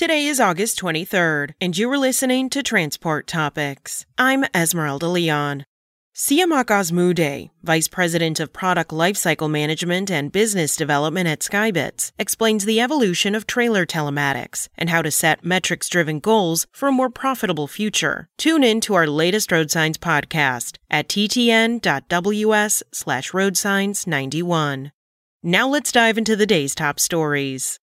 Today is August 23rd, and you are listening to Transport Topics. I'm Esmeralda Leon. Siamak Azmude, Vice President of Product Lifecycle Management and Business Development at SkyBitz, explains the evolution of trailer telematics and how to set metrics driven goals for a more profitable future. Tune in to our latest Road Signs podcast at ttn.ws slash roadsigns91. Now let's dive into the day's top stories.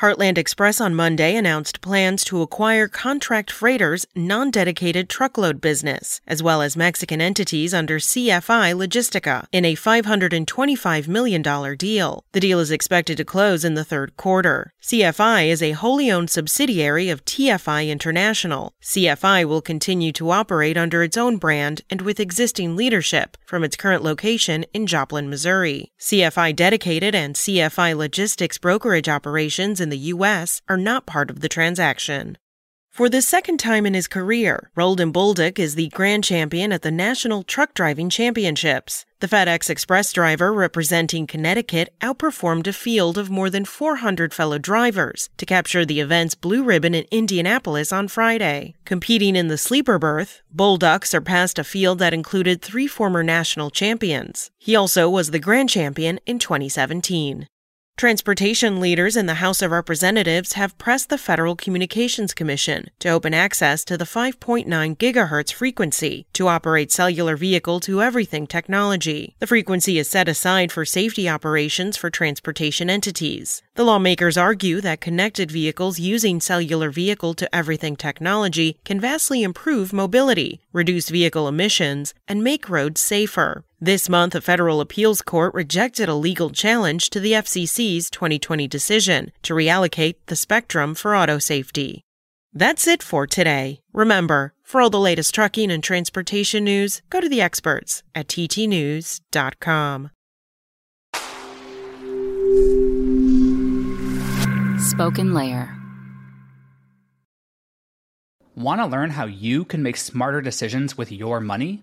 Heartland Express on Monday announced plans to acquire Contract Freighters' non dedicated truckload business, as well as Mexican entities under CFI Logistica, in a $525 million deal. The deal is expected to close in the third quarter. CFI is a wholly owned subsidiary of TFI International. CFI will continue to operate under its own brand and with existing leadership from its current location in Joplin, Missouri. CFI Dedicated and CFI Logistics brokerage operations in the U.S. are not part of the transaction. For the second time in his career, Roldan Bolduc is the grand champion at the National Truck Driving Championships. The FedEx Express driver representing Connecticut outperformed a field of more than 400 fellow drivers to capture the event's blue ribbon in Indianapolis on Friday. Competing in the sleeper berth, Bolduc surpassed a field that included three former national champions. He also was the grand champion in 2017. Transportation leaders in the House of Representatives have pressed the Federal Communications Commission to open access to the 5.9 gigahertz frequency to operate cellular vehicle to everything technology. The frequency is set aside for safety operations for transportation entities. The lawmakers argue that connected vehicles using cellular vehicle to everything technology can vastly improve mobility, reduce vehicle emissions, and make roads safer. This month, a federal appeals court rejected a legal challenge to the FCC's 2020 decision to reallocate the spectrum for auto safety. That's it for today. Remember, for all the latest trucking and transportation news, go to the experts at ttnews.com. SpokenLayer. Want to learn how you can make smarter decisions with your money?